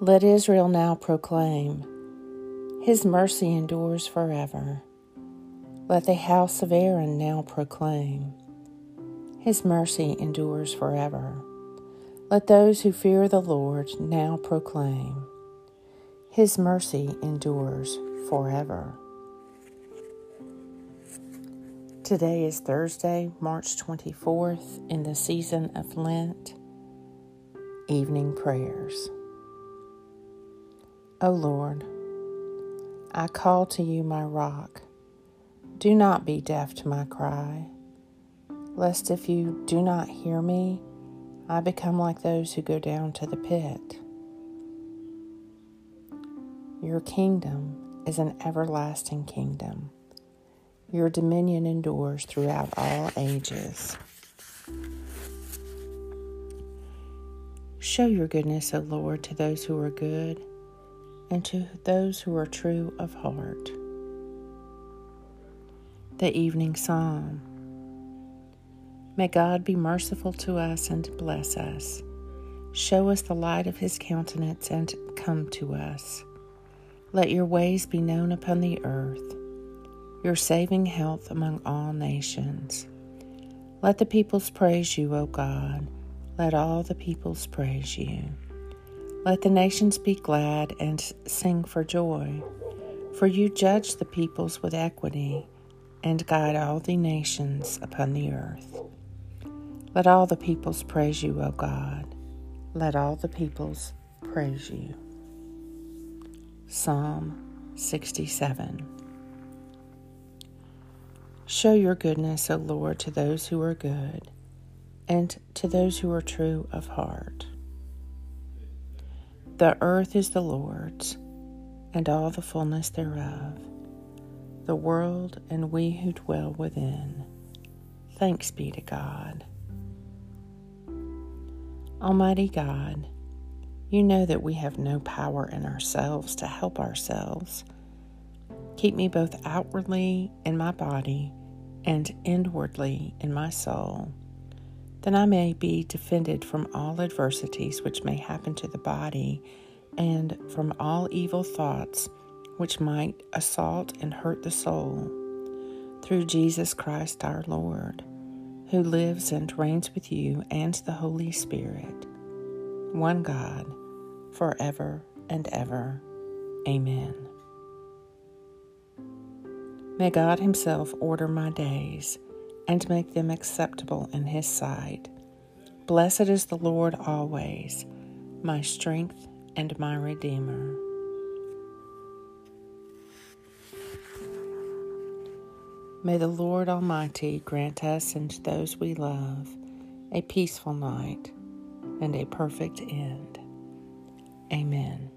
Let Israel now proclaim, His mercy endures forever. Let the house of Aaron now proclaim, His mercy endures forever. Let those who fear the Lord now proclaim, His mercy endures forever. Today is Thursday, March 24th, in the season of Lent, evening prayers. O Lord, I call to you, my rock. Do not be deaf to my cry, lest if you do not hear me, I become like those who go down to the pit. Your kingdom is an everlasting kingdom. Your dominion endures throughout all ages. Show your goodness, O Lord, to those who are good and to those who are true of heart. The Evening Psalm May God be merciful to us and bless us. Show us the light of his countenance and come to us. Let your ways be known upon the earth, your saving health among all nations. Let the peoples praise you, O God. Let all the peoples praise you. Let the nations be glad and sing for joy, for you judge the peoples with equity and guide all the nations upon the earth. Let all the peoples praise you, O God. Let all the peoples praise you. Psalm 67 Show your goodness, O Lord, to those who are good and to those who are true of heart. The earth is the Lord's, and all the fullness thereof, the world and we who dwell within. Thanks be to God. Almighty God, you know that we have no power in ourselves to help ourselves. Keep me both outwardly in my body and inwardly in my soul then I may be defended from all adversities which may happen to the body, and from all evil thoughts which might assault and hurt the soul. Through Jesus Christ our Lord, who lives and reigns with you and the Holy Spirit, one God, forever and ever. Amen. May God Himself order my days and make them acceptable in His sight. Blessed is the Lord always, my strength and my Redeemer. May the Lord Almighty grant us and those we love a peaceful night and a perfect end. Amen.